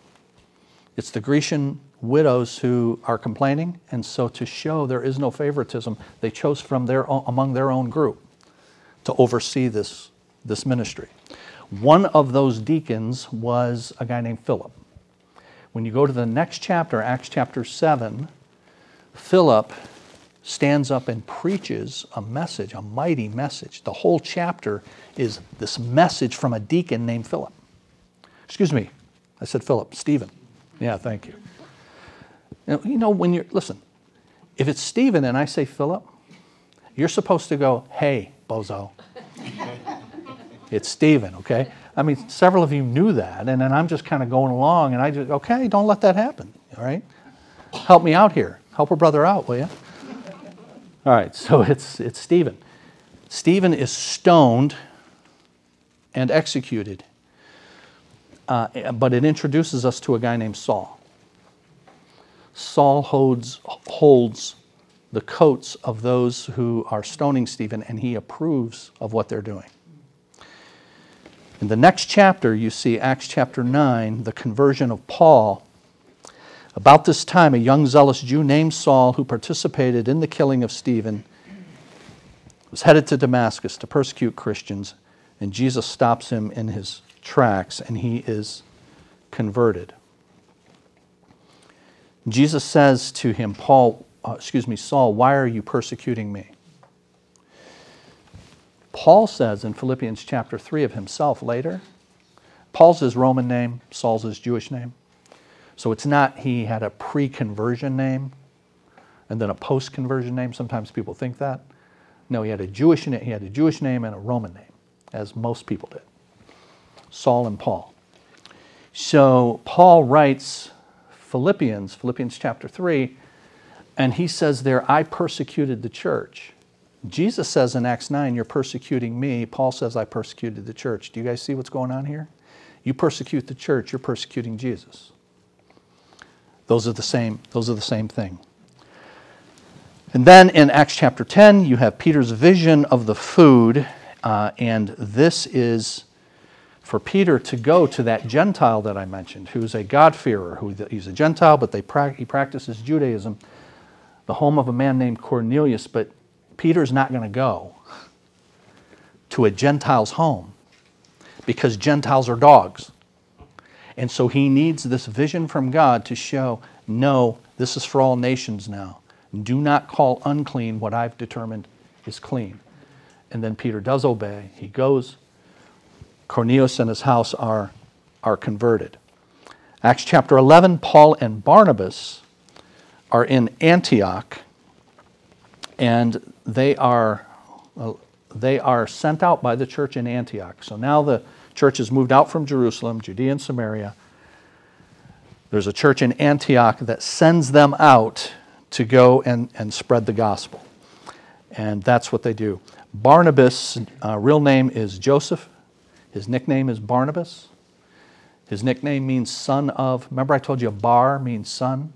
It's the Grecian widows who are complaining, and so to show there is no favoritism, they chose from their own, among their own group to oversee this, this ministry. One of those deacons was a guy named Philip. When you go to the next chapter, Acts chapter 7, Philip stands up and preaches a message, a mighty message. The whole chapter is this message from a deacon named Philip. Excuse me, I said Philip, Stephen. Yeah, thank you. You know, when you're, listen, if it's Stephen and I say Philip, you're supposed to go, hey, bozo. it's Stephen, okay? I mean, several of you knew that, and then I'm just kind of going along, and I just, okay, don't let that happen, all right? Help me out here. Help a brother out, will you? All right, so it's, it's Stephen. Stephen is stoned and executed, uh, but it introduces us to a guy named Saul. Saul holds, holds the coats of those who are stoning Stephen, and he approves of what they're doing. In the next chapter, you see Acts chapter 9, the conversion of Paul about this time, a young zealous Jew named Saul, who participated in the killing of Stephen, was headed to Damascus to persecute Christians, and Jesus stops him in his tracks, and he is converted. Jesus says to him, Paul, uh, excuse me, Saul, why are you persecuting me? Paul says in Philippians chapter 3 of himself later, Paul's his Roman name, Saul's his Jewish name. So it's not he had a pre conversion name and then a post conversion name. Sometimes people think that. No, he had a Jewish he had a Jewish name and a Roman name, as most people did. Saul and Paul. So Paul writes Philippians, Philippians chapter 3, and he says there, I persecuted the church. Jesus says in Acts 9, You're persecuting me. Paul says, I persecuted the church. Do you guys see what's going on here? You persecute the church, you're persecuting Jesus. Those are the same, those are the same thing. And then in Acts chapter 10, you have Peter's vision of the food, uh, and this is for Peter to go to that Gentile that I mentioned, who's a God-fearer, who he's a Gentile, but they pra- he practices Judaism, the home of a man named Cornelius, but Peter's not going to go to a Gentile's home because Gentiles are dogs. And so he needs this vision from God to show no, this is for all nations now. Do not call unclean what I've determined is clean. And then Peter does obey. He goes. Cornelius and his house are, are converted. Acts chapter 11, Paul and Barnabas are in Antioch, and they are, uh, they are sent out by the church in Antioch. So now the church has moved out from Jerusalem, Judea and Samaria. There's a church in Antioch that sends them out to go and, and spread the gospel. And that's what they do. Barnabas' uh, real name is Joseph. His nickname is Barnabas. His nickname means son of. Remember, I told you bar means son,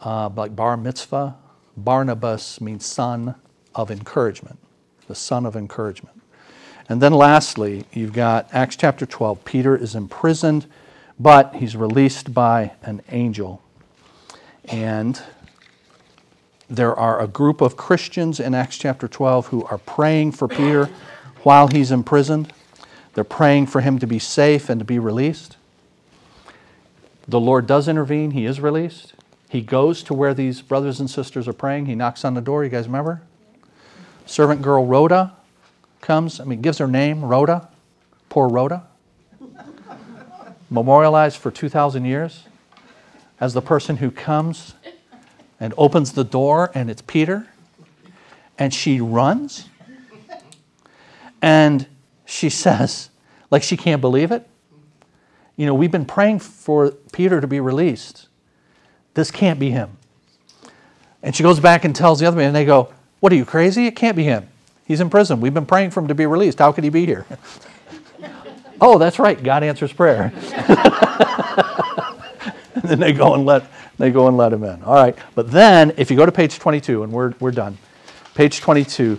uh, like bar mitzvah. Barnabas means son of encouragement, the son of encouragement. And then lastly, you've got Acts chapter 12. Peter is imprisoned, but he's released by an angel. And there are a group of Christians in Acts chapter 12 who are praying for Peter while he's imprisoned. They're praying for him to be safe and to be released. The Lord does intervene, he is released. He goes to where these brothers and sisters are praying. He knocks on the door. You guys remember? Servant girl Rhoda comes. I mean, gives her name, Rhoda. Poor Rhoda. Memorialized for 2,000 years as the person who comes and opens the door, and it's Peter. And she runs. And she says, like she can't believe it. You know, we've been praying for Peter to be released. This can't be him. And she goes back and tells the other man, and they go, What are you, crazy? It can't be him. He's in prison. We've been praying for him to be released. How could he be here? oh, that's right. God answers prayer. and then they go and let they go and let him in. All right. But then if you go to page 22, and we're, we're done. Page 22,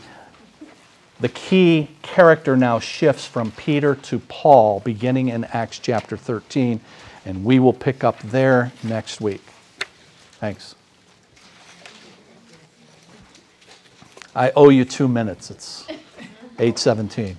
the key character now shifts from Peter to Paul, beginning in Acts chapter 13, and we will pick up there next week. Thanks. I owe you two minutes. It's 817.